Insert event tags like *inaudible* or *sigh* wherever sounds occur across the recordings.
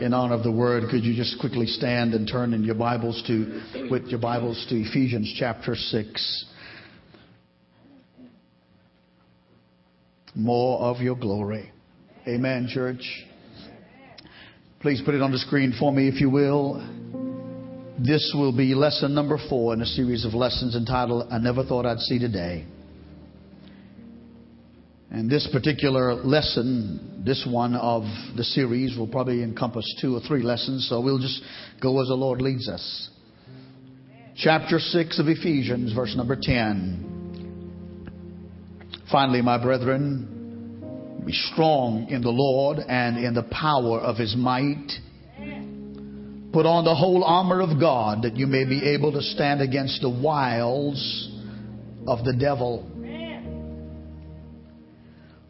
in honor of the word, could you just quickly stand and turn in your Bibles to, with your Bibles to Ephesians chapter 6. More of your glory. Amen, church. Please put it on the screen for me, if you will. This will be lesson number four in a series of lessons entitled, I Never Thought I'd See Today. And this particular lesson, this one of the series, will probably encompass two or three lessons, so we'll just go as the Lord leads us. Chapter 6 of Ephesians, verse number 10. Finally, my brethren, be strong in the Lord and in the power of his might. Put on the whole armor of God that you may be able to stand against the wiles of the devil.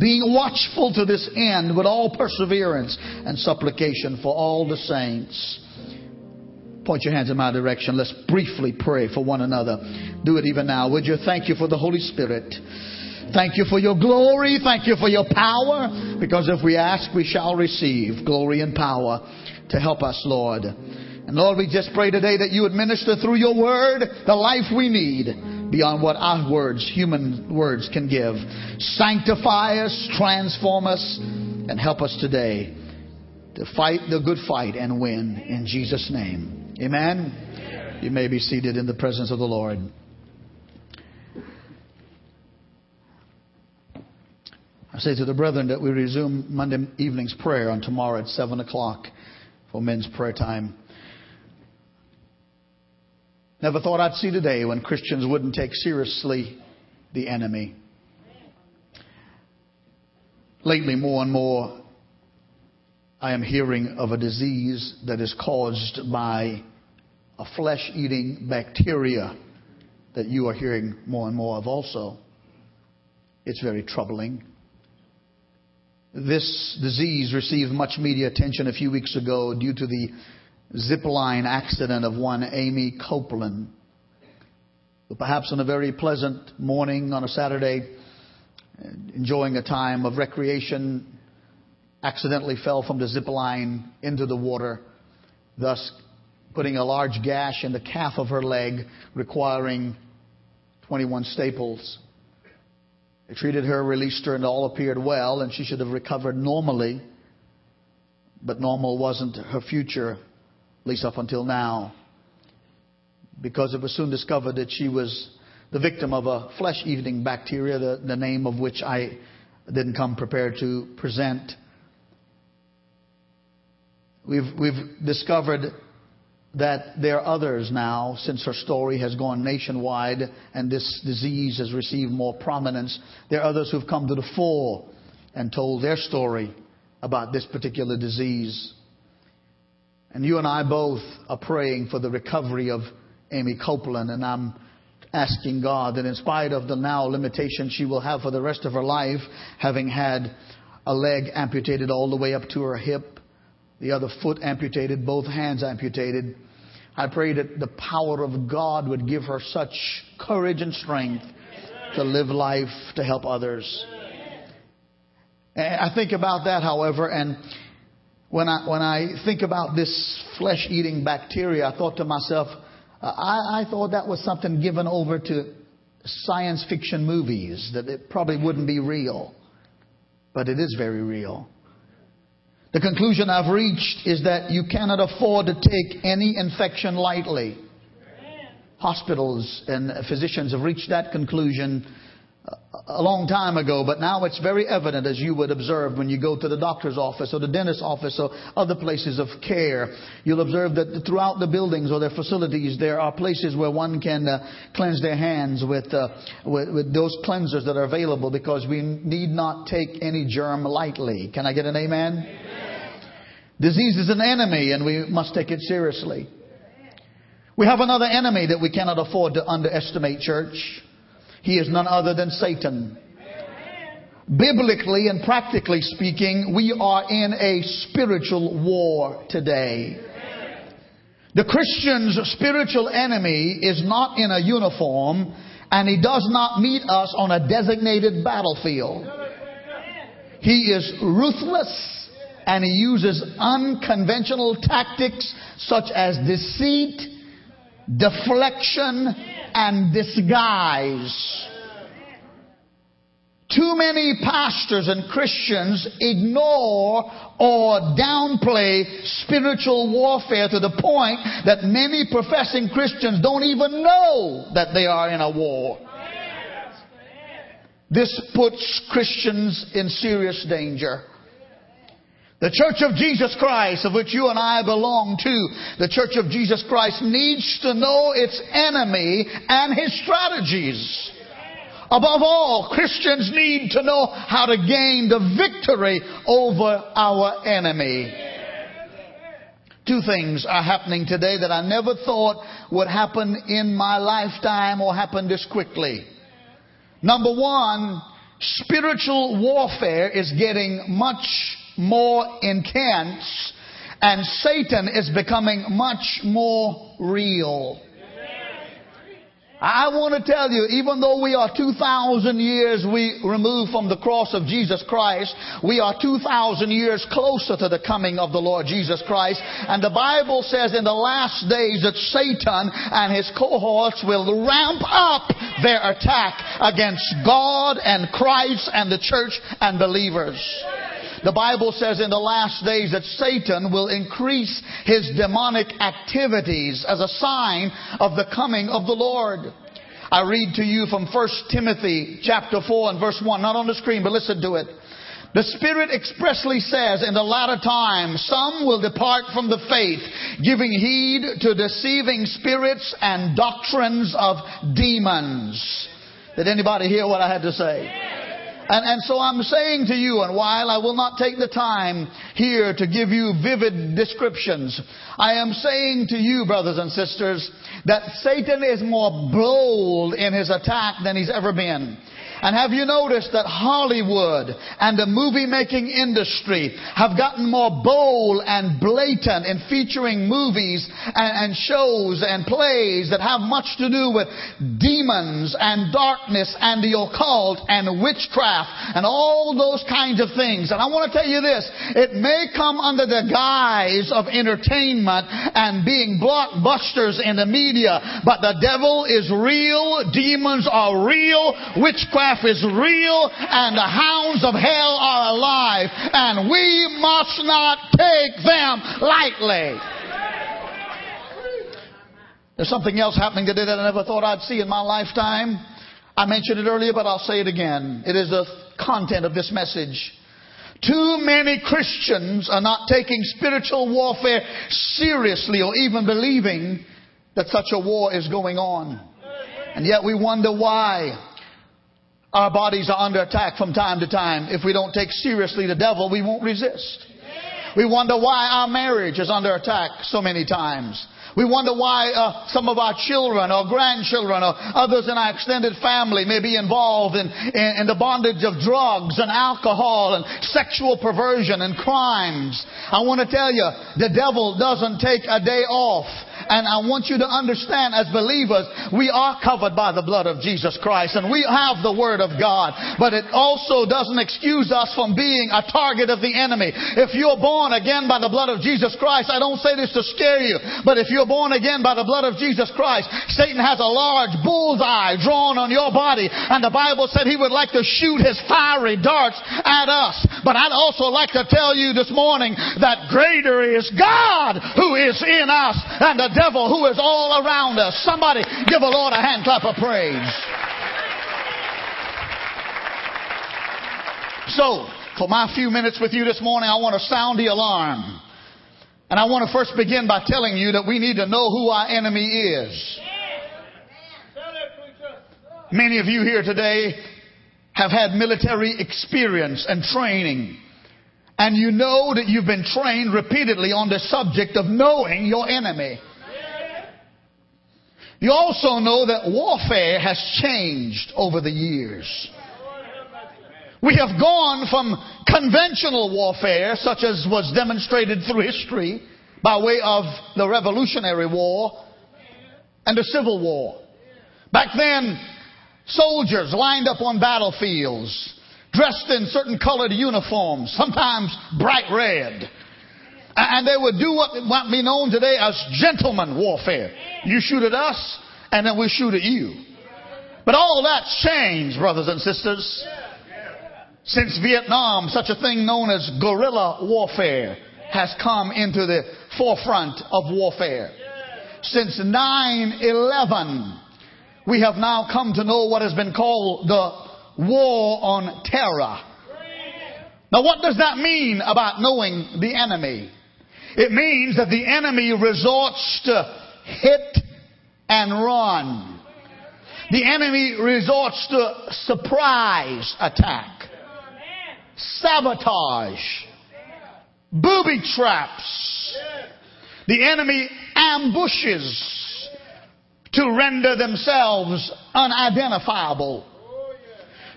being watchful to this end with all perseverance and supplication for all the saints. Point your hands in my direction. Let's briefly pray for one another. Do it even now. Would you thank you for the Holy Spirit? Thank you for your glory. Thank you for your power. Because if we ask, we shall receive glory and power to help us, Lord. And Lord, we just pray today that you would minister through your word the life we need beyond what our words, human words, can give. Sanctify us, transform us, and help us today to fight the good fight and win in Jesus' name. Amen. You may be seated in the presence of the Lord. I say to the brethren that we resume Monday evening's prayer on tomorrow at 7 o'clock for men's prayer time. Never thought I'd see today when Christians wouldn't take seriously the enemy. Lately, more and more, I am hearing of a disease that is caused by a flesh eating bacteria that you are hearing more and more of also. It's very troubling. This disease received much media attention a few weeks ago due to the zipline accident of one Aimee Copeland. But perhaps on a very pleasant morning on a Saturday, enjoying a time of recreation, accidentally fell from the zip line into the water, thus putting a large gash in the calf of her leg, requiring 21 staples. They treated her, released her, and all appeared well, and she should have recovered normally. But normal wasn't her future at least up until now, because it was soon discovered that she was the victim of a flesh eating bacteria, the, the name of which I didn't come prepared to present. We've, we've discovered that there are others now, since her story has gone nationwide and this disease has received more prominence. There are others who've come to the fore and told their story about this particular disease. And you and I both are praying for the recovery of Aimee Copeland, and I'm asking God that in spite of the now limitation she will have for the rest of her life, having had a leg amputated all the way up to her hip, the other foot amputated, both hands amputated, I pray that the power of God would give her such courage and strength to live life to help others. I think about that, however, and when I, when I think about this flesh eating bacteria, I thought to myself, I, I thought that was something given over to science fiction movies, that it probably wouldn't be real. But it is very real. The conclusion I've reached is that you cannot afford to take any infection lightly. Hospitals and physicians have reached that conclusion a long time ago, but now it's very evident as you would observe when you go to the doctor's office or the dentist's office or other places of care. You'll observe that throughout the buildings or their facilities, there are places where one can uh, cleanse their hands with, uh, with, with those cleansers that are available because we need not take any germ lightly. Can I get an amen? amen. Disease is an enemy and we must take it seriously. We have another enemy that we cannot afford to underestimate, church. He is none other than Satan. Biblically and practically speaking, we are in a spiritual war today. The Christian's spiritual enemy is not in a uniform and he does not meet us on a designated battlefield. He is ruthless and he uses unconventional tactics such as deceit, deflection, and disguise. Too many pastors and Christians ignore or downplay spiritual warfare to the point that many professing Christians don't even know that they are in a war. This puts Christians in serious danger. The Church of Jesus Christ, of which you and I belong to, the Church of Jesus Christ needs to know its enemy and his strategies. Above all, Christians need to know how to gain the victory over our enemy. Two things are happening today that I never thought would happen in my lifetime or happen this quickly. Number one, spiritual warfare is getting much more intense and Satan is becoming much more real. I want to tell you, even though we are 2,000 years we removed from the cross of Jesus Christ, we are 2,000 years closer to the coming of the Lord Jesus Christ. And the Bible says in the last days that Satan and his cohorts will ramp up their attack against God and Christ and the church and believers. The Bible says in the last days that Satan will increase his demonic activities as a sign of the coming of the Lord. I read to you from 1 Timothy chapter 4 and verse 1, not on the screen, but listen to it. The Spirit expressly says in the latter time, some will depart from the faith, giving heed to deceiving spirits and doctrines of demons. Did anybody hear what I had to say? And, and so I'm saying to you, and while I will not take the time here to give you vivid descriptions, I am saying to you, brothers and sisters, that Satan is more bold in his attack than he's ever been. And have you noticed that Hollywood and the movie making industry have gotten more bold and blatant in featuring movies and, and, shows and plays that have much to do with demons and darkness and the occult and witchcraft and all those kinds of things. And I want to tell you this, it may come under the guise of entertainment and being blockbusters in the media, but the devil is real, demons are real, witchcraft is real and the hounds of hell are alive and we must not take them lightly. There's something else happening today that I never thought I'd see in my lifetime. I mentioned it earlier, but I'll say it again. It is the content of this message. Too many Christians are not taking spiritual warfare seriously or even believing that such a war is going on. And yet we wonder why. Our bodies are under attack from time to time. If we don't take seriously the devil, we won't resist. We wonder why our marriage is under attack so many times. We wonder why uh, some of our children or grandchildren or others in our extended family may be involved in, in, in, the bondage of drugs and alcohol and sexual perversion and crimes. I want to tell you, the devil doesn't take a day off And I want you to understand as believers, we are covered by the blood of Jesus Christ and we have the Word of God. But it also doesn't excuse us from being a target of the enemy. If you're born again by the blood of Jesus Christ, I don't say this to scare you, but if you're born again by the blood of Jesus Christ, Satan has a large bullseye drawn on your body. And the Bible said he would like to shoot his fiery darts at us. But I'd also like to tell you this morning that greater is God who is in us than the devil who is all around us. Somebody give the Lord a hand clap of praise. So, for my few minutes with you this morning, I want to sound the alarm. And I want to first begin by telling you that we need to know who our enemy is. Many of you here today have had military experience and training. And you know that you've been trained repeatedly on the subject of knowing your enemy. You also know that warfare has changed over the years. We have gone from conventional warfare, such as was demonstrated through history by way of the Revolutionary War and the Civil War. Back then, soldiers lined up on battlefields, dressed in certain colored uniforms, sometimes bright red. And they would do what might be known today as gentleman warfare. You shoot at us, and then we shoot at you. But all that's changed, brothers and sisters. Since Vietnam, such a thing known as guerrilla warfare has come into the forefront of warfare. Since 9-11, we have now come to know what has been called the war on terror. Now what does that mean about knowing the enemy? It means that the enemy resorts to hit and run. The enemy resorts to surprise attack, sabotage, booby traps. The enemy ambushes to render themselves unidentifiable.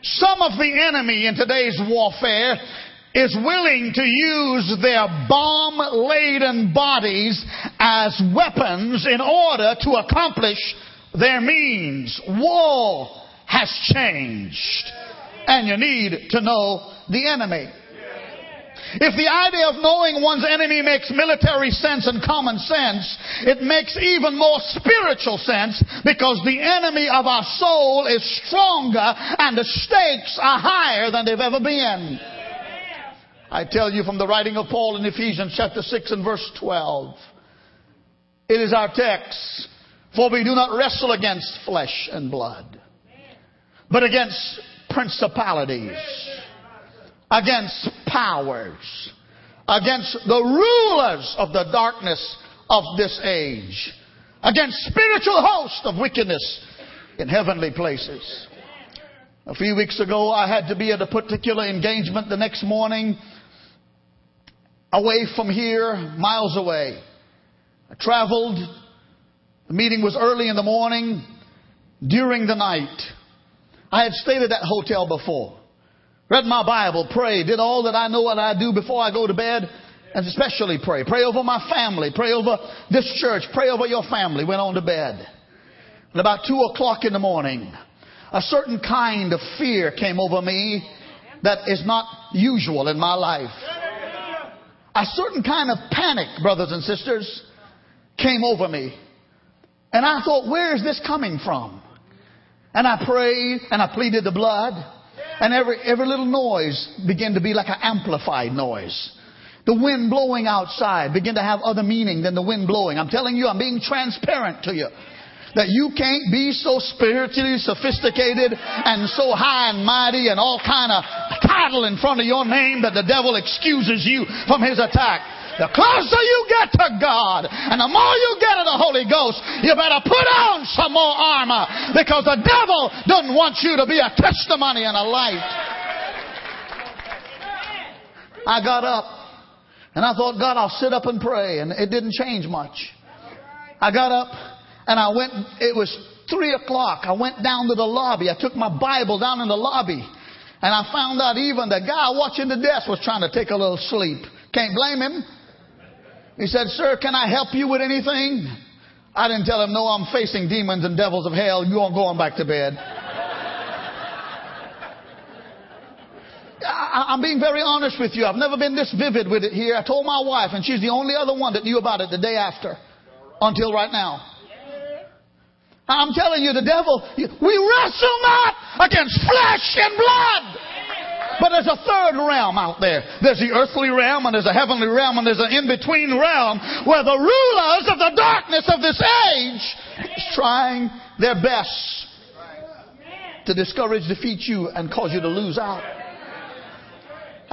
Some of the enemy in today's warfare is willing to use their bomb laden bodies as weapons in order to accomplish their means. War has changed. And you need to know the enemy. If the idea of knowing one's enemy makes military sense and common sense, it makes even more spiritual sense because the enemy of our soul is stronger and the stakes are higher than they've ever been. I tell you from the writing of Paul in Ephesians chapter 6 and verse 12. It is our text. For we do not wrestle against flesh and blood, but against principalities against powers, against the rulers of the darkness of this age, against spiritual hosts of wickedness in heavenly places. A few weeks ago, I had to be at a particular engagement the next morning, away from here, miles away. I traveled. The meeting was early in the morning, during the night. I had stayed at that hotel before read my Bible, prayed, did all that I know what I do before I go to bed, and especially pray. Pray over my family, pray over this church, pray over your family. Went on to bed. And about two o'clock in the morning, a certain kind of fear came over me that is not usual in my life. A certain kind of panic, brothers and sisters, came over me. And I thought, where is this coming from? And I prayed and I pleaded the blood. And every, every little noise began to be like an amplified noise. The wind blowing outside began to have other meaning than the wind blowing. I'm telling you, I'm being transparent to you. That you can't be so spiritually sophisticated and so high and mighty and all kind of title in front of your name that the devil excuses you from his attack. The closer you get to God and the more you get of the Holy Ghost, you better put on some more armor because the devil doesn't want you to be a testimony and a light. I got up and I thought, God, I'll sit up and pray. And it didn't change much. I got up and I went, it was three o'clock. I went down to the lobby. I took my Bible down in the lobby. And I found out even the guy watching the desk was trying to take a little sleep. Can't blame him. He said, Sir, can I help you with anything? I didn't tell him, no, I'm facing demons and devils of hell. You aren't going back to bed. I, I'm being very honest with you. I've never been this vivid with it here. I told my wife, and she's the only other one that knew about it the day after, until right now. I'm telling you, the devil, we wrestle not against flesh and blood. But there's a third realm out there. There's the earthly realm and there's a heavenly realm and there's an in-between realm where the rulers of the darkness of this age is trying their best to discourage, defeat you, and cause you to lose out.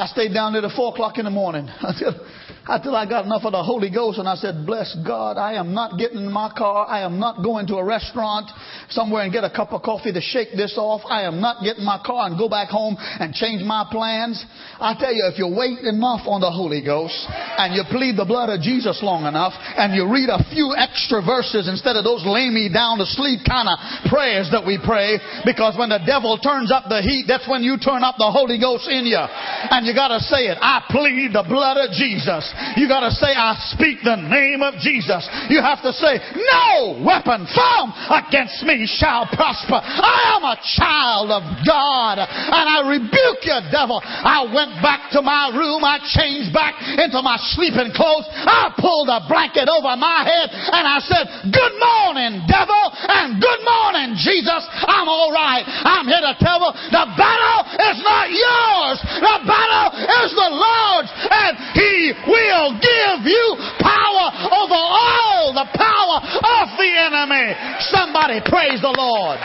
I stayed down there at four o'clock in the morning *laughs* until, until I got enough of the Holy Ghost and I said, bless God, I am not getting in my car. I am not going to a restaurant somewhere and get a cup of coffee to shake this off. I am not getting in my car and go back home and change my plans. I tell you, if you wait enough on the Holy Ghost and you plead the blood of Jesus long enough and you read a few extra verses instead of those lay me down to sleep kind of prayers that we pray, because when the devil turns up the heat, that's when you turn up the Holy Ghost in you. And you gotta say it. I plead the blood of Jesus. You gotta say, I speak the name of Jesus. You have to say, no weapon formed against me shall prosper. I am a child of God and I rebuke you, devil. I went back to my room. I changed back into my sleeping clothes. I pulled a blanket over my head and I said, good morning, devil, and good morning, Jesus. I'm all right. I'm here to tell you the battle is not yours. The battle is the Lord's, and He will give you power over all the power of the enemy. Somebody praise the Lord.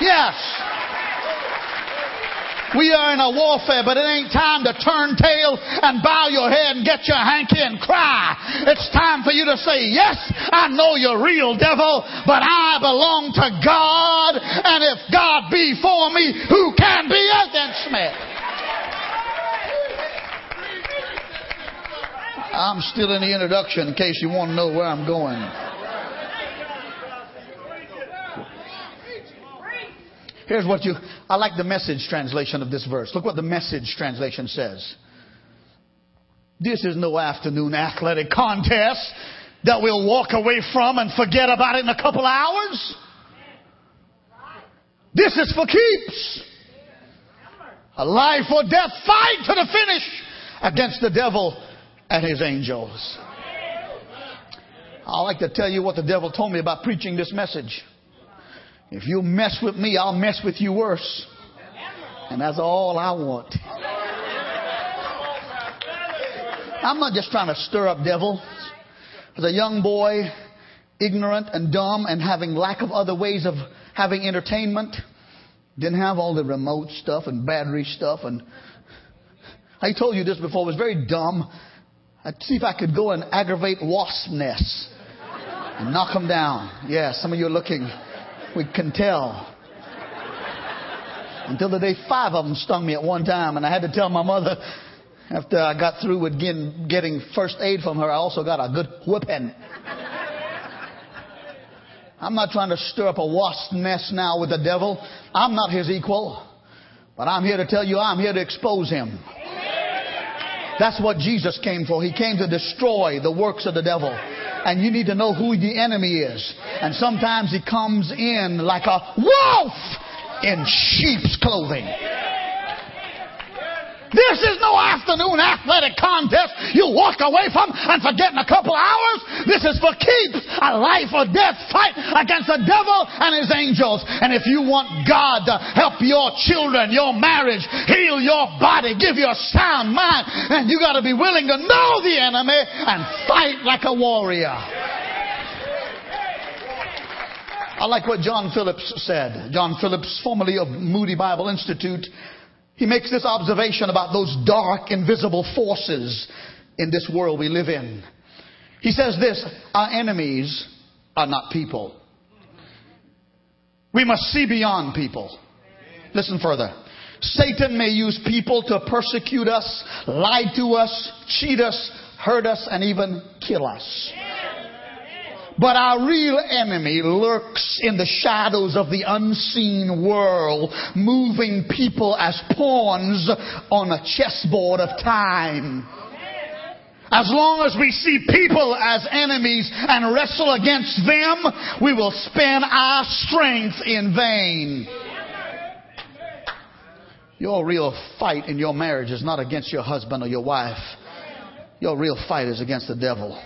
Yes. We are in a warfare, but it ain't time to turn tail and bow your head and get your hanky and cry. It's time for you to say, yes, I know you're real devil, but I belong to God, and if God be for me, who can be against me? I'm still in the introduction in case you want to know where I'm going. Here's what you, I like the message translation of this verse. Look what the message translation says. This is no afternoon athletic contest that we'll walk away from and forget about it in a couple hours. This is for keeps. A life or death fight to the finish against the devil and his angels. I like to tell you what the devil told me about preaching this message. If you mess with me, I'll mess with you worse. And that's all I want. I'm not just trying to stir up devil. As a young boy, ignorant and dumb and having lack of other ways of having entertainment, didn't have all the remote stuff and battery stuff and I told you this before, I was very dumb. I'd see if I could go and aggravate wasp nests and knock them down. Yeah, some of you are looking. We can tell. Until the day five of them stung me at one time, and I had to tell my mother after I got through with getting, getting first aid from her, I also got a good whipping. I'm not trying to stir up a wasp nest now with the devil. I'm not his equal. But I'm here to tell you, I'm here to expose him. That's what Jesus came for. He came to destroy the works of the devil. And you need to know who the enemy is. And sometimes he comes in like a wolf in sheep's clothing. This is no afternoon athletic contest you walk away from and forget in a couple hours. This is for keeps a life or death fight against the devil and his angels. And if you want God to help your children, your marriage, heal your body, give you a sound mind, then you got to be willing to know the enemy and fight like a warrior. I like what John Phillips said. John Phillips, formerly of Moody Bible Institute, he makes this observation about those dark, invisible forces in this world we live in. He says this, our enemies are not people. We must see beyond people. Listen further. Satan may use people to persecute us, lie to us, cheat us, hurt us, and even kill us. But our real enemy lurks in the shadows of the unseen world, moving people as pawns on a chessboard of time. As long as we see people as enemies and wrestle against them, we will spend our strength in vain. Your real fight in your marriage is not against your husband or your wife. Your real fight is against the devil.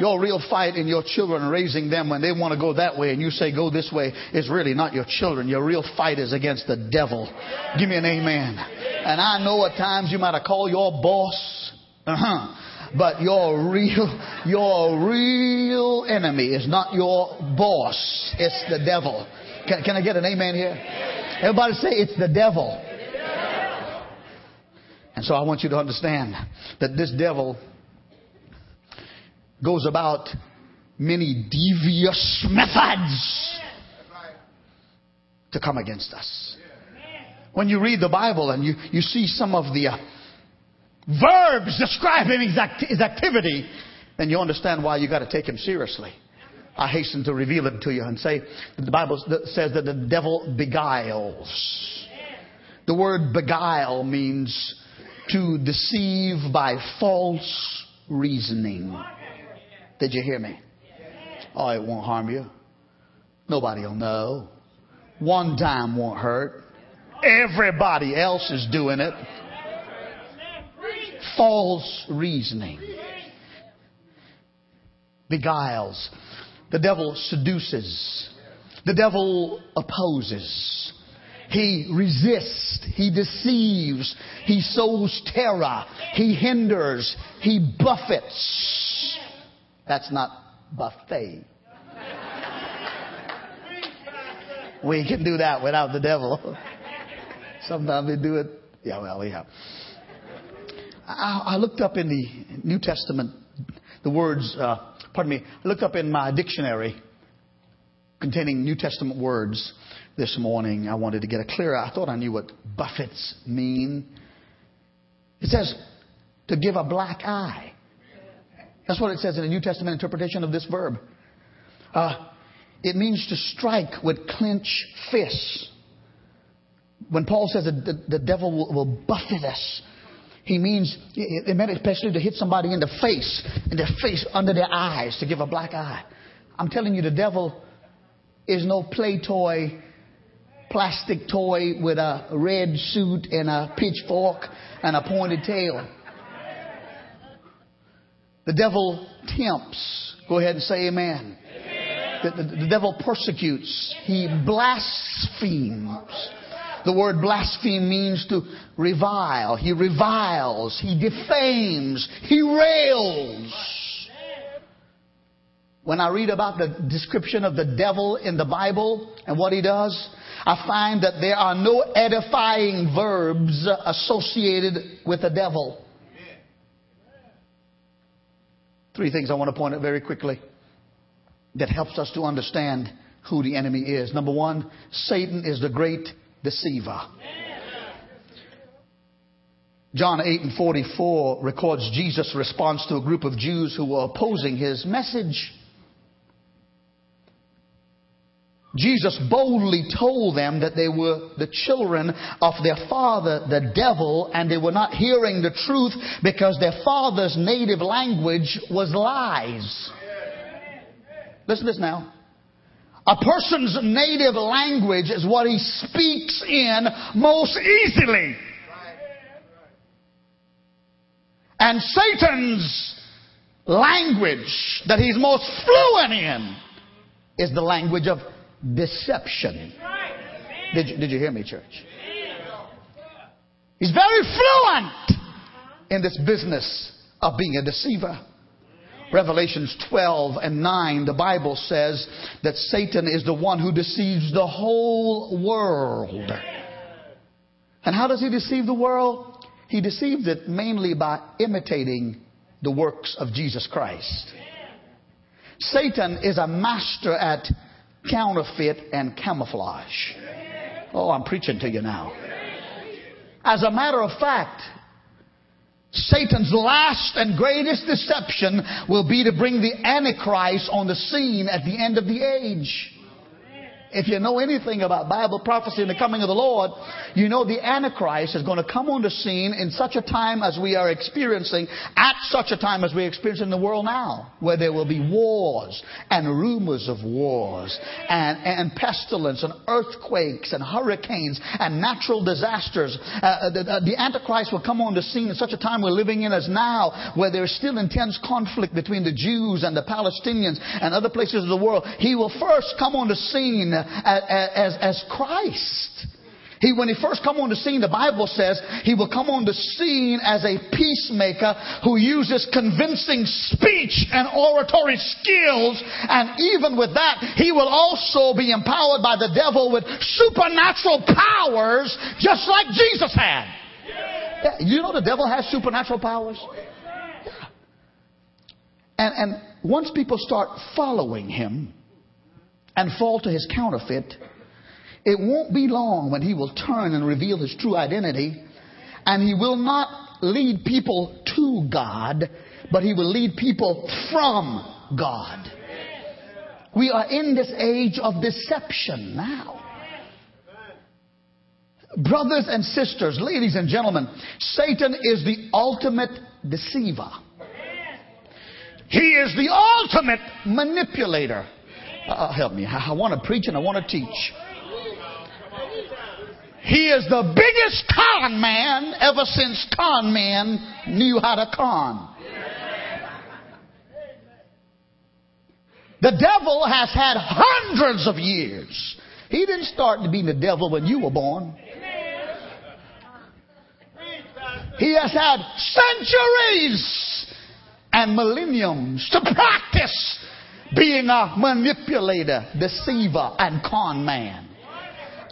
Your real fight in your children raising them when they want to go that way and you say go this way is really not your children. Your real fight is against the devil. Give me an amen. And I know at times you might have called your boss. Uh-huh. But your real, your real enemy is not your boss. It's the devil. Can, can I get an amen here? Everybody say it's the devil. And so I want you to understand that this devil goes about many devious methods to come against us. When you read the Bible and you, you see some of the uh, verbs describing his, act- his activity, then you understand why you got to take him seriously. I hasten to reveal it to you and say that the Bible says that the devil beguiles. The word beguile means to deceive by false reasoning. Did you hear me? Oh, it won't harm you. Nobody will know. One dime won't hurt. Everybody else is doing it. False reasoning. Beguiles. The devil seduces. The devil opposes. He resists. He deceives. He sows terror. He hinders. He buffets. That's not buffet. we can do that without the devil. Sometimes we do it. Yeah, well, yeah. I, I looked up in the New Testament the words, uh, pardon me, I looked up in my dictionary containing New Testament words this morning. I wanted to get a clearer. I thought I knew what buffets mean. It says to give a black eye. That's what it says in the New Testament interpretation of this verb. Uh, it means to strike with clenched fists. When Paul says that the, the devil will, will, buffet us, he means, it meant especially to hit somebody in the face, in their face, under their eyes, to give a black eye. I'm telling you, the devil is no play toy, plastic toy with a red suit and a pitchfork and a pointed tail. The devil tempts. Go ahead and say amen. The, the, the devil persecutes. He blasphemes. The word blaspheme means to revile. He reviles. He defames. He rails. When I read about the description of the devil in the Bible and what he does, I find that there are no edifying verbs associated with the devil. Three things I want to point out very quickly that helps us to understand who the enemy is. Number one, Satan is the great deceiver. John 8 and 44 records Jesus' response to a group of Jews who were opposing his message. Jesus boldly told them that they were the children of their father, the devil, and they were not hearing the truth because their father's native language was lies. Listen to this now. A person's native language is what he speaks in most easily. And Satan's language that he's most fluent in is the language of deception. Did you, did you hear me, church? He's very fluent uh-huh. in this business of being a deceiver. Revelations 12 and 9, the Bible says that Satan is the one who deceives the whole world. And how does he deceive the world? He deceives it mainly by imitating the works of Jesus Christ. Satan is a master at counterfeit and camouflage. Oh, I'm preaching to you now. As a matter of fact, Satan's last and greatest deception will be to bring the Antichrist on the scene at the end of the age. If you know anything about Bible prophecy and the coming of the Lord, you know the Antichrist is going to come on the scene in such a time as we are experiencing, at such a time as we're experiencing in the world now, where there will be wars and rumors of wars and, and pestilence and earthquakes and hurricanes and natural disasters. Uh, the, the Antichrist will come on the scene in such a time we're living in as now, where there is still intense conflict between the Jews and the Palestinians and other places of the world. He will first come on the scene as, as Christ. He, when he first come on the scene, the Bible says he will come on the scene as a peacemaker who uses convincing speech and oratory skills. And even with that, he will also be empowered by the devil with supernatural powers, just like Jesus had. Yeah, you know the devil has supernatural powers? Yeah. And, and once people start following him, and fall to his counterfeit, it won't be long when he will turn and reveal his true identity, and he will not lead people to God, but he will lead people from God. We are in this age of deception now. Brothers and sisters, ladies and gentlemen, Satan is the ultimate deceiver. He is the ultimate manipulator. Uh, help me. I, I want to preach and I want to teach. He is the biggest con man ever since con men knew how to con. The devil has had hundreds of years. He didn't start to be the devil when you were born. He has had centuries and millenniums to practice being a manipulator, deceiver, and con man.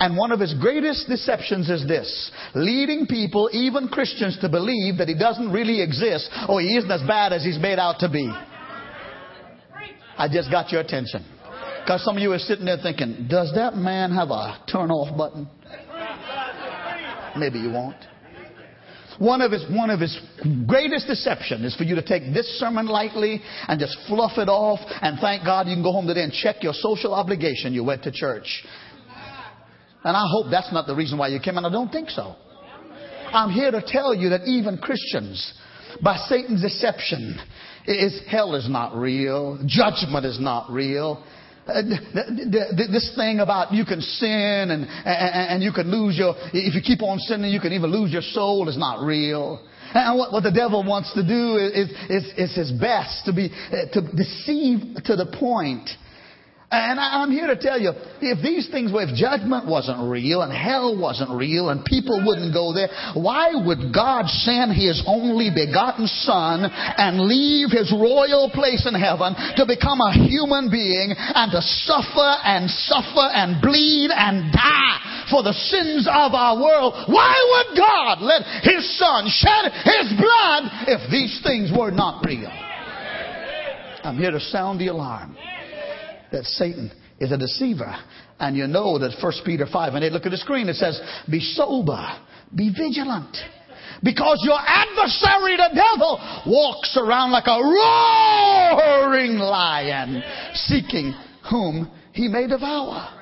And one of his greatest deceptions is this leading people, even Christians, to believe that he doesn't really exist or he isn't as bad as he's made out to be. I just got your attention. Because some of you are sitting there thinking, does that man have a turn off button? Maybe you won't. One of his, one of his greatest deception is for you to take this sermon lightly and just fluff it off and thank God you can go home today and check your social obligation you went to church. And I hope that's not the reason why you came, and I don't think so. I'm here to tell you that even Christians, by Satan's deception, is hell is not real, judgment is not real. Uh, this thing about you can sin and, and, and you can lose your, if you keep on sinning, you can even lose your soul is not real. And what, what the devil wants to do is, is, is his best to be, uh, to deceive to the point and I'm here to tell you, if these things were, if judgment wasn't real and hell wasn't real and people wouldn't go there, why would God send His only begotten Son and leave His royal place in heaven to become a human being and to suffer and suffer and bleed and die for the sins of our world? Why would God let His Son shed His blood if these things were not real? I'm here to sound the alarm that Satan is a deceiver. And you know that 1 Peter 5 and 8, look at the screen, it says, Be sober, be vigilant. Because your adversary, the devil, walks around like a roaring lion, seeking whom he may devour.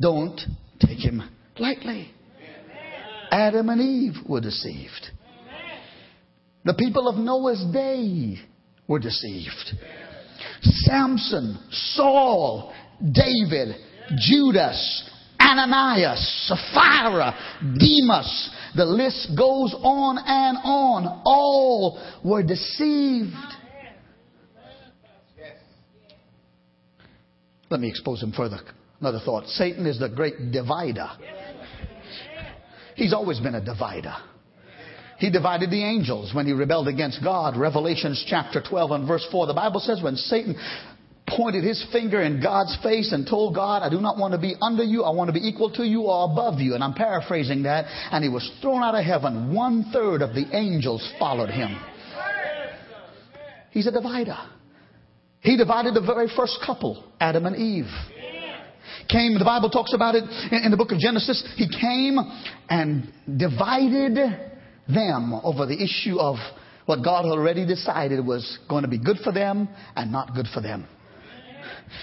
Don't take him lightly. Adam and Eve were deceived. The people of Noah's day were deceived. Samson, Saul, David, Judas, Ananias, Sapphira, Demas. The list goes on and on. All were deceived. Let me expose him further. Another thought. Satan is the great divider. He's always been a divider. He divided the angels when he rebelled against God. Revelations chapter 12 and verse 4. The Bible says when Satan pointed his finger in God's face and told God, I do not want to be under you. I want to be equal to you or above you. And I'm paraphrasing that. And he was thrown out of heaven. One third of the angels followed him. He's a divider. He divided the very first couple, Adam and Eve. Came, the Bible talks about it in the book of Genesis. He came and divided them over the issue of what God already decided was going to be good for them and not good for them.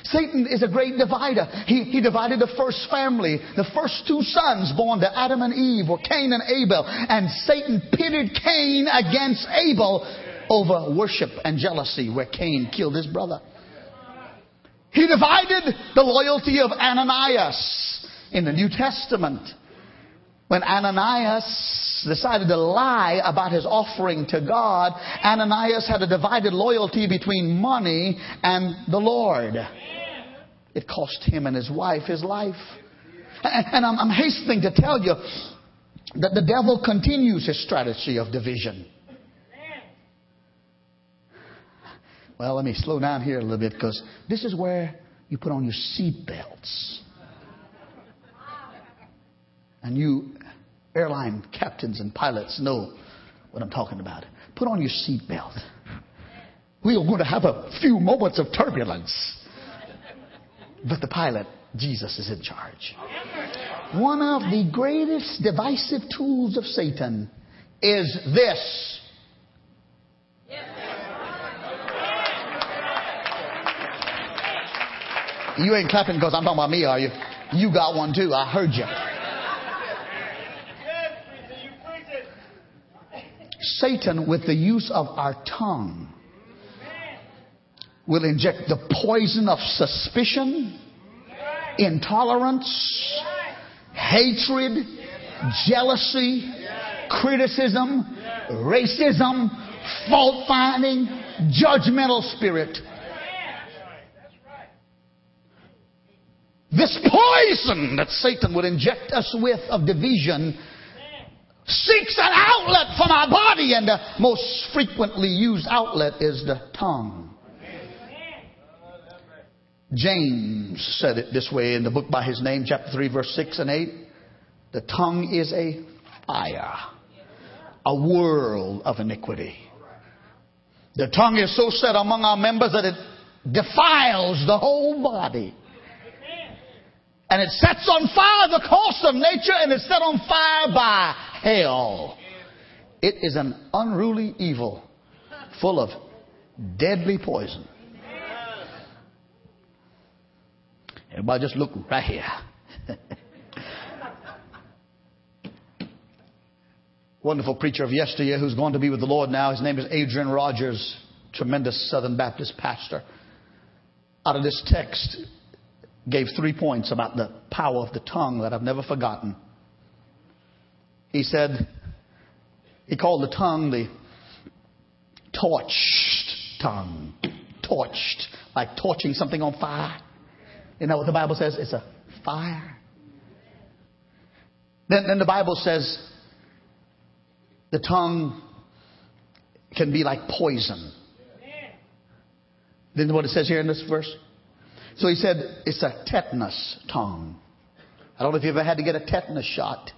Satan is a great divider. He, he divided the first family. The first two sons born to Adam and Eve were Cain and Abel. And Satan pitted Cain against Abel over worship and jealousy, where Cain killed his brother. He divided the loyalty of Ananias in the New Testament. When Ananias decided to lie about his offering to God, Ananias had a divided loyalty between money and the Lord. It cost him and his wife his life. And I'm, hastening to tell you that the devil continues his strategy of division. Well, let me slow down here a little bit because this is where you put on your seat belts. And you airline captains and pilots know what I'm talking about. Put on your seat belt. We are going to have a few moments of turbulence. But the pilot, Jesus, is in charge. One of the greatest divisive tools of Satan is this. You ain't clapping because I'm talking about me, are you? You got one too. I heard you. Satan, with the use of our tongue, will inject the poison of suspicion, intolerance, hatred, jealousy, criticism, racism, fault finding, judgmental spirit. This poison that Satan would inject us with of division seeks an outlet for my body, and the most frequently used outlet is the tongue. James said it this way in the book by his name, chapter 3, verse 6 and 8. The tongue is a fire, a world of iniquity. The tongue is so set among our members that it defiles the whole body. And it sets on fire the course of nature and it's set on fire by hell. It is an unruly evil full of deadly poison. Everybody just look right here. *laughs* Wonderful preacher of yesteryear who's going to be with the Lord now. His name is Adrian Rogers, tremendous Southern Baptist pastor. Out of this text, gave three points about the power of the tongue that I've never forgotten. He said, he called the tongue the torched tongue. Torched, like torching something on fire. You know what the Bible says? It's a fire. Then, then the Bible says the tongue can be like poison. Then what it says here in this verse? So he said, it's a tetanus tongue. I don't know if you ever had to get a tetanus shot,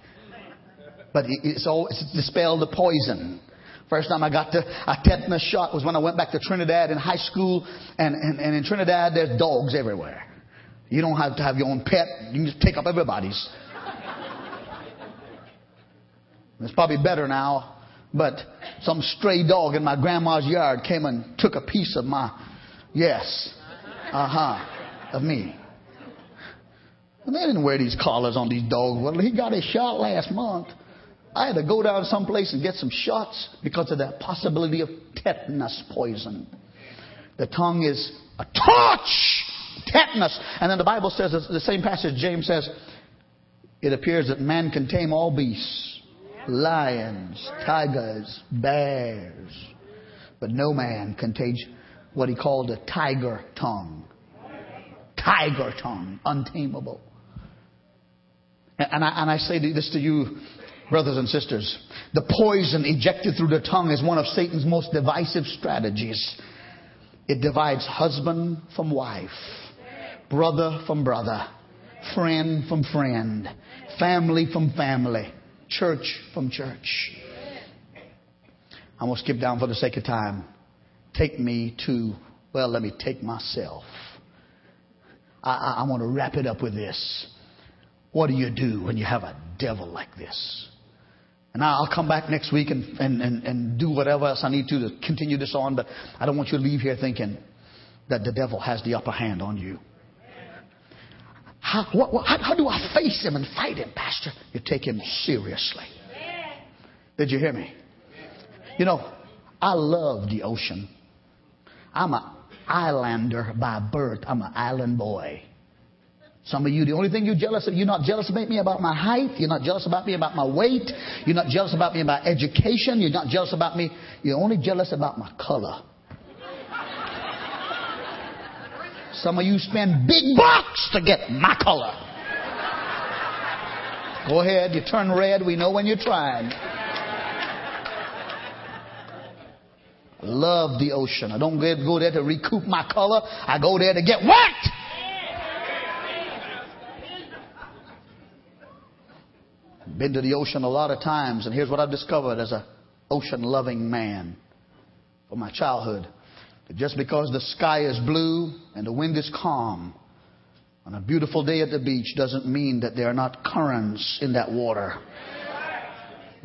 but it's, all, it's dispelled the poison. First time I got the, a tetanus shot was when I went back to Trinidad in high school, and, and, and in Trinidad there's dogs everywhere. You don't have to have your own pet. You can just pick up everybody's. It's probably better now, but some stray dog in my grandma's yard came and took a piece of my, yes, uh huh of me. And they didn't wear these collars on these dogs. Well, he got his shot last month. I had to go down someplace and get some shots because of the possibility of tetanus poison. The tongue is a torch, tetanus. And then the Bible says, the same passage, James says, it appears that man can tame all beasts, lions, tigers, bears, but no man can tame what he called a tiger tongue tiger tongue, untamable. And I, and I say this to you, brothers and sisters. The poison ejected through the tongue is one of Satan's most divisive strategies. It divides husband from wife, brother from brother, friend from friend, family from family, church from church. I'm going to skip down for the sake of time. Take me to, well, let me take myself. I, I, I want to wrap it up with this. What do you do when you have a devil like this? And I'll come back next week and, and, and, and do whatever else I need to to continue this on, but I don't want you to leave here thinking that the devil has the upper hand on you. How, what, what, how, how do I face him and fight him, Pastor? You take him seriously. Did you hear me? You know, I love the ocean. I'm an islander by birth. I'm an island boy. Some of you, the only thing you're jealous of, you're not jealous about me about my height. You're not jealous about me about my weight. You're not jealous about me about education. You're not jealous about me. You're only jealous about my color. Some of you spend big bucks to get my color. Go ahead, you turn red. We know when you're trying. Love the ocean. I don't go there to recoup my color. I go there to get wet. Been to the ocean a lot of times, and here's what I've discovered as an ocean loving man from my childhood. That just because the sky is blue and the wind is calm on a beautiful day at the beach doesn't mean that there are not currents in that water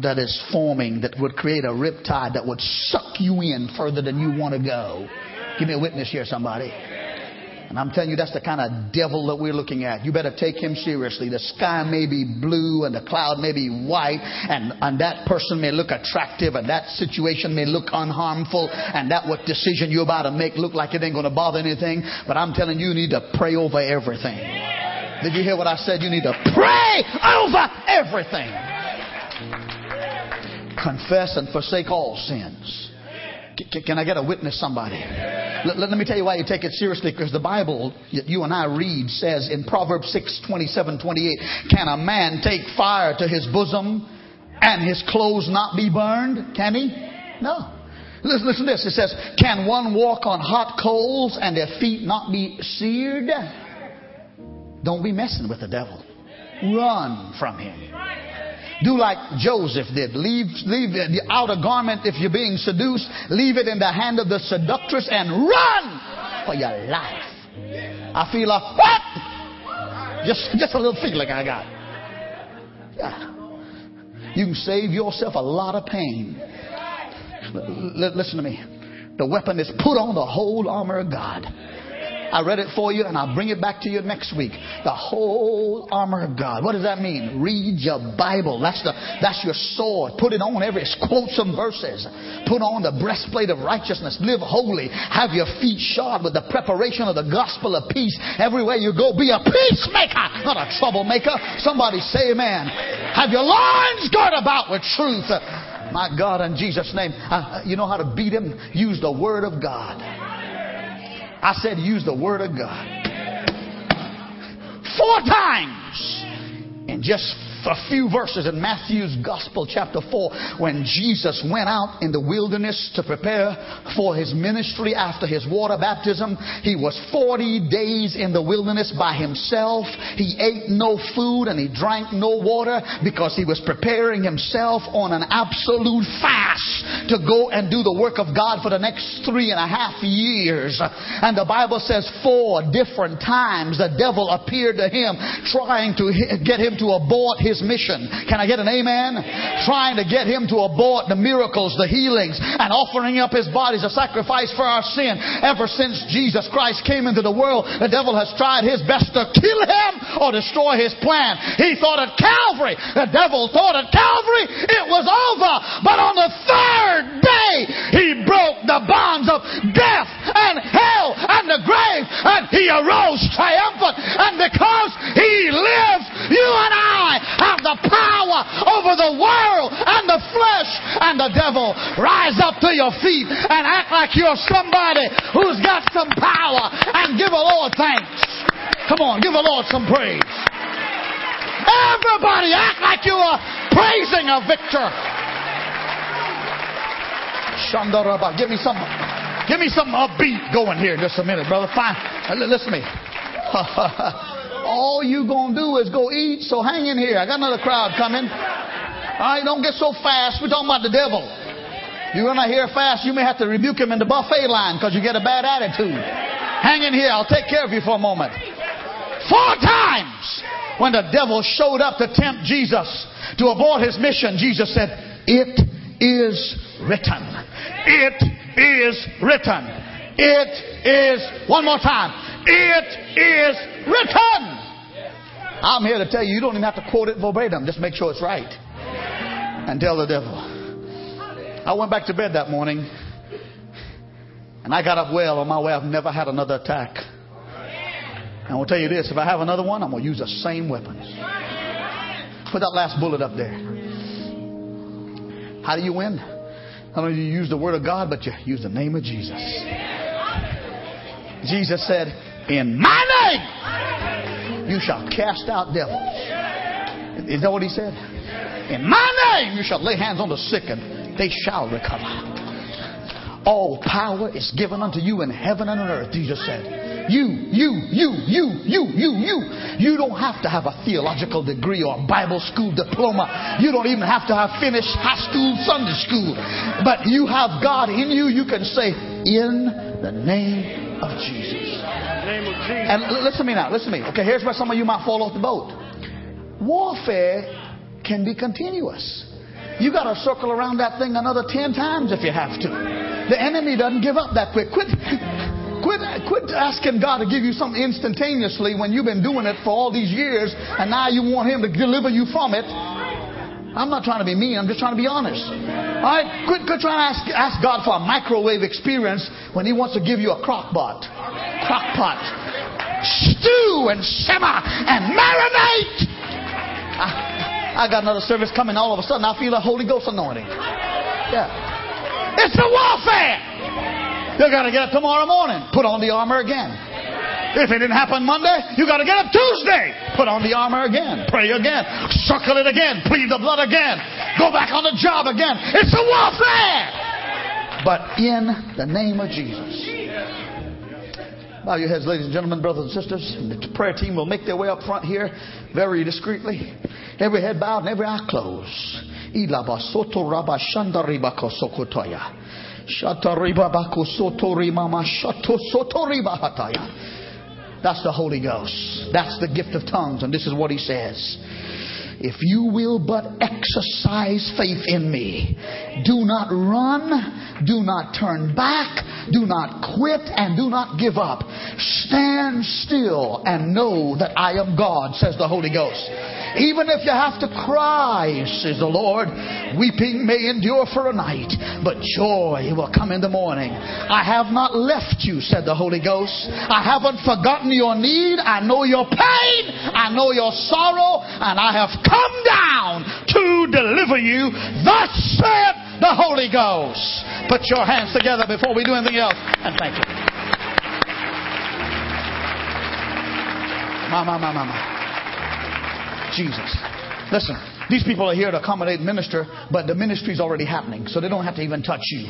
that is forming that would create a riptide that would suck you in further than you want to go. Give me a witness here, somebody. And I'm telling you, that's the kind of devil that we're looking at. You better take him seriously. The sky may be blue and the cloud may be white and, and that person may look attractive and that situation may look unharmful and that what decision you're about to make look like it ain't going to bother anything. But I'm telling you, you need to pray over everything. Did you hear what I said? You need to pray over everything. Confess and forsake all sins. Can I get a witness, somebody? Let, let, me tell you why you take it seriously, because the Bible that you and I read says in Proverbs 6, 27, 28, Can a man take fire to his bosom and his clothes not be burned? Can he? No. Listen, listen to this. It says, Can one walk on hot coals and their feet not be seared? Don't be messing with the devil. Run from him. Do like Joseph did. Leave, leave the outer garment if you're being seduced. Leave it in the hand of the seductress and run for your life. I feel a what? Just, just a little feeling I got. Yeah. You can save yourself a lot of pain. L- listen to me. The weapon is put on the whole armor of God. I read it for you and I'll bring it back to you next week. The whole armor of God. What does that mean? Read your Bible. That's the, that's your sword. Put it on every, quote some verses. Put on the breastplate of righteousness. Live holy. Have your feet shod with the preparation of the gospel of peace. Everywhere you go, be a peacemaker, not a troublemaker. Somebody say amen. Have your loins girt about with truth. My God, in Jesus' name. Uh, you know how to beat him? Use the word of God. I said use the word of God. Four times in just a few verses in Matthew's Gospel, chapter 4, when Jesus went out in the wilderness to prepare for his ministry after his water baptism. He was 40 days in the wilderness by himself. He ate no food and he drank no water because he was preparing himself on an absolute fast to go and do the work of God for the next three and a half years. And the Bible says four different times the devil appeared to him trying to get him to abort his mission. Can I get an amen? Trying to get him to abort the miracles, the healings, and offering up his body as a sacrifice for our sin. Ever since Jesus Christ came into the world, the devil has tried his best to kill him or destroy his plan. He thought at Calvary, the devil thought at Calvary it was over. But on the third day, he broke the bonds of death and hell and the grave and he arose triumphant. And because he lives, you and I have the power over the world and the flesh and the devil. Rise up to your feet and act like you're somebody who's got some power and give the Lord thanks. Come on, give the Lord some praise. Everybody act like you are praising a victor. Shandaraba. Give me some, give me some upbeat going here in just a minute, brother. Fine. Uh, listen to me. *laughs* All you gonna do is go eat, so hang in here. I got another crowd coming. All right, don't get so fast. We're talking about the devil. You're gonna hear fast, you may have to rebuke him in the buffet line because you get a bad attitude. Hang in here, I'll take care of you for a moment. Four times when the devil showed up to tempt Jesus to abort his mission, Jesus said, It is written. It is written. It is, one more time, it is written. I'm here to tell you, you don't even have to quote it verbatim. Just make sure it's right. And tell the devil. I went back to bed that morning and I got up well on my way. I've never had another attack. And I will tell you this if I have another one, I'm going to use the same weapons. Put that last bullet up there. How do you win? Not only do you use the word of God, but you use the name of Jesus. Jesus said, In my name, you shall cast out devils. Is that what he said? In my name, you shall lay hands on the sick and they shall recover. All power is given unto you in heaven and on earth, Jesus said. You, you, you, you, you, you, you. You don't have to have a theological degree or a Bible school diploma. You don't even have to have finished high school, Sunday school. But you have God in you. You can say, in the name of Jesus. Name of Jesus. And listen to me now. Listen to me. Okay, here's where some of you might fall off the boat. Warfare can be continuous. You got to circle around that thing another 10 times if you have to. The enemy doesn't give up that quick. Quit, *laughs* Quit, quit asking God to give you something instantaneously when you've been doing it for all these years and now you want Him to deliver you from it. I'm not trying to be mean, I'm just trying to be honest. Alright? Quit, quit trying to ask, ask God for a microwave experience when He wants to give you a crock pot. Crock pot. Stew and simmer and marinate. I, I got another service coming all of a sudden. I feel a Holy Ghost anointing. Yeah. It's a warfare. You got to get up tomorrow morning, put on the armor again. If it didn't happen Monday, you got to get up Tuesday, put on the armor again, pray again, circle it again, plead the blood again, go back on the job again. It's a warfare. But in the name of Jesus. Bow your heads, ladies and gentlemen, brothers and sisters. The prayer team will make their way up front here very discreetly. Every head bowed and every eye closed. That's the Holy Ghost. That's the gift of tongues. And this is what he says. If you will but exercise faith in me, do not run, do not turn back, do not quit, and do not give up. Stand still and know that I am God, says the Holy Ghost. Even if you have to cry, says the Lord, weeping may endure for a night, but joy will come in the morning. I have not left you, said the Holy Ghost. I haven't forgotten your need. I know your pain. I know your sorrow, and I have come down to deliver you. Thus said the Holy Ghost. Put your hands together before we do anything else, and thank you. My, my, my, my, my. Jesus. Listen, these people are here to accommodate minister, but the ministry is already happening, so they don't have to even touch you.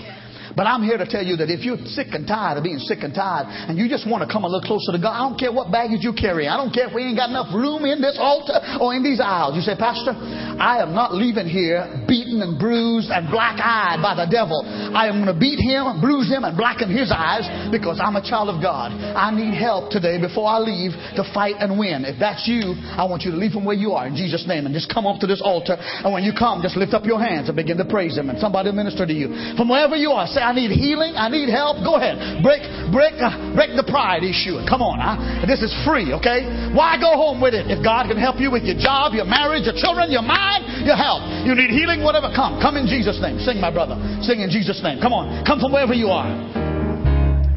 But I'm here to tell you that if you're sick and tired of being sick and tired and you just want to come a little closer to God, I don't care what baggage you carry. I don't care if we ain't got enough room in this altar or in these aisles. You say, Pastor, I am not leaving here beaten and bruised and black eyed by the devil. I am going to beat him, bruise him, and blacken his eyes because I'm a child of God. I need help today before I leave to fight and win. If that's you, I want you to leave from where you are in Jesus' name and just come up to this altar. And when you come, just lift up your hands and begin to praise Him. And somebody minister to you. From wherever you are, say, I need healing. I need help. Go ahead. Break, break, uh, break the pride issue. Come on, huh? This is free, okay? Why go home with it if God can help you with your job, your marriage, your children, your mind, your health? You need healing, whatever. Come, come in Jesus' name. Sing, my brother. Sing in Jesus' name. Come on, come from wherever you are.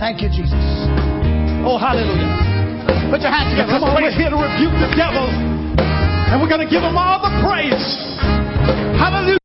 Thank you, Jesus. Oh, hallelujah. Put your hands together. Come on, we're here to rebuke the devil, and we're going to give him all the praise. Hallelujah.